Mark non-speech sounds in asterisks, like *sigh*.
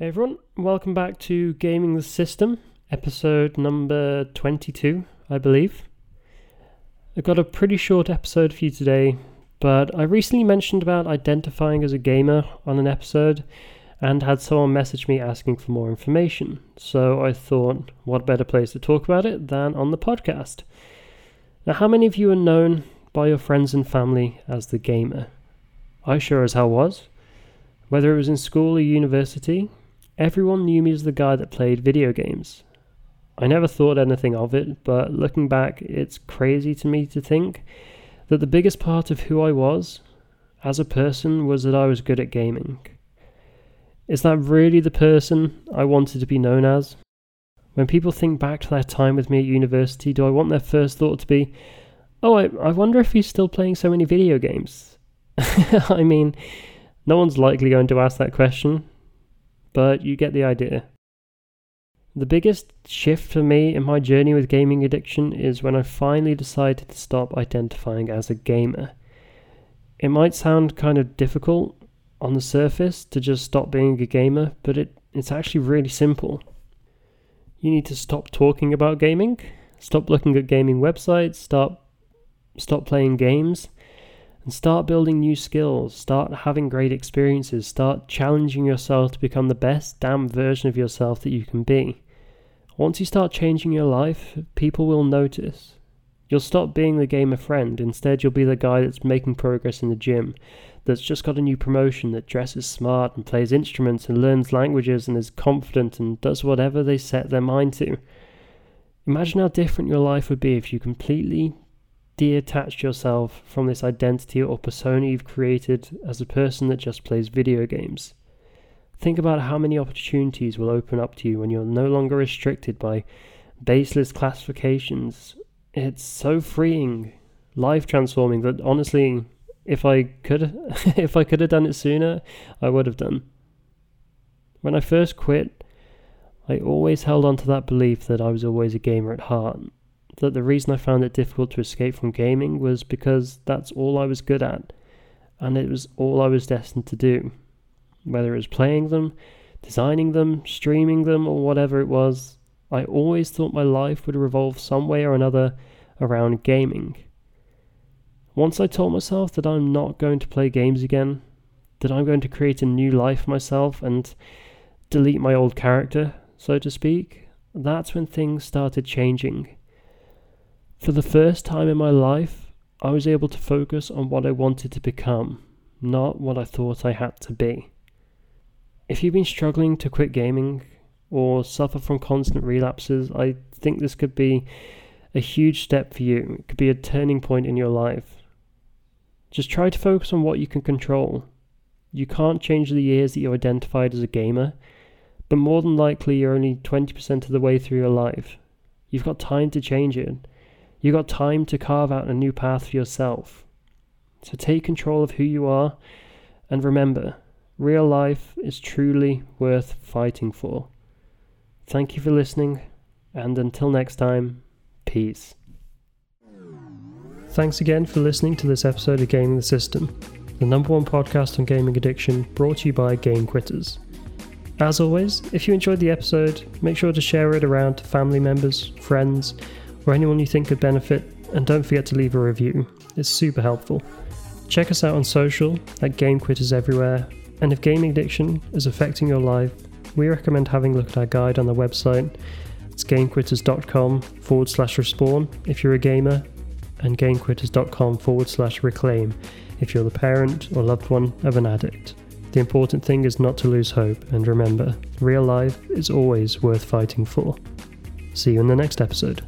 Hey everyone, welcome back to Gaming the System, episode number 22, I believe. I've got a pretty short episode for you today, but I recently mentioned about identifying as a gamer on an episode and had someone message me asking for more information. So I thought, what better place to talk about it than on the podcast? Now, how many of you are known by your friends and family as the gamer? I sure as hell was. Whether it was in school or university, everyone knew me as the guy that played video games. I never thought anything of it, but looking back, it's crazy to me to think that the biggest part of who I was as a person was that I was good at gaming. Is that really the person I wanted to be known as? When people think back to their time with me at university, do I want their first thought to be, oh, I, I wonder if he's still playing so many video games? *laughs* I mean, no one's likely going to ask that question, but you get the idea. The biggest shift for me in my journey with gaming addiction is when I finally decided to stop identifying as a gamer. It might sound kind of difficult on the surface to just stop being a gamer, but it, it's actually really simple. You need to stop talking about gaming, stop looking at gaming websites, stop stop playing games, and start building new skills, start having great experiences, start challenging yourself to become the best damn version of yourself that you can be. Once you start changing your life, people will notice. You'll stop being the gamer friend, instead, you'll be the guy that's making progress in the gym, that's just got a new promotion, that dresses smart and plays instruments and learns languages and is confident and does whatever they set their mind to. Imagine how different your life would be if you completely detached yourself from this identity or persona you've created as a person that just plays video games. Think about how many opportunities will open up to you when you're no longer restricted by baseless classifications. It's so freeing, life transforming that honestly, if I could *laughs* if I could have done it sooner, I would have done. When I first quit, I always held on to that belief that I was always a gamer at heart that the reason I found it difficult to escape from gaming was because that's all I was good at, and it was all I was destined to do. Whether it was playing them, designing them, streaming them, or whatever it was, I always thought my life would revolve some way or another around gaming. Once I told myself that I'm not going to play games again, that I'm going to create a new life myself and delete my old character, so to speak, that's when things started changing. For the first time in my life, I was able to focus on what I wanted to become, not what I thought I had to be. If you've been struggling to quit gaming or suffer from constant relapses, I think this could be a huge step for you. It could be a turning point in your life. Just try to focus on what you can control. You can't change the years that you identified as a gamer, but more than likely you're only 20% of the way through your life. You've got time to change it. You got time to carve out a new path for yourself. So take control of who you are and remember, real life is truly worth fighting for. Thank you for listening, and until next time, peace. Thanks again for listening to this episode of Gaming the System, the number one podcast on gaming addiction brought to you by Game Quitters. As always, if you enjoyed the episode, make sure to share it around to family members, friends, or anyone you think could benefit, and don't forget to leave a review. It's super helpful. Check us out on social at Game Quitters Everywhere, and if gaming addiction is affecting your life, we recommend having a look at our guide on the website. It's gamequitters.com forward slash respawn if you're a gamer, and gamequitters.com forward slash reclaim if you're the parent or loved one of an addict. The important thing is not to lose hope, and remember, real life is always worth fighting for. See you in the next episode.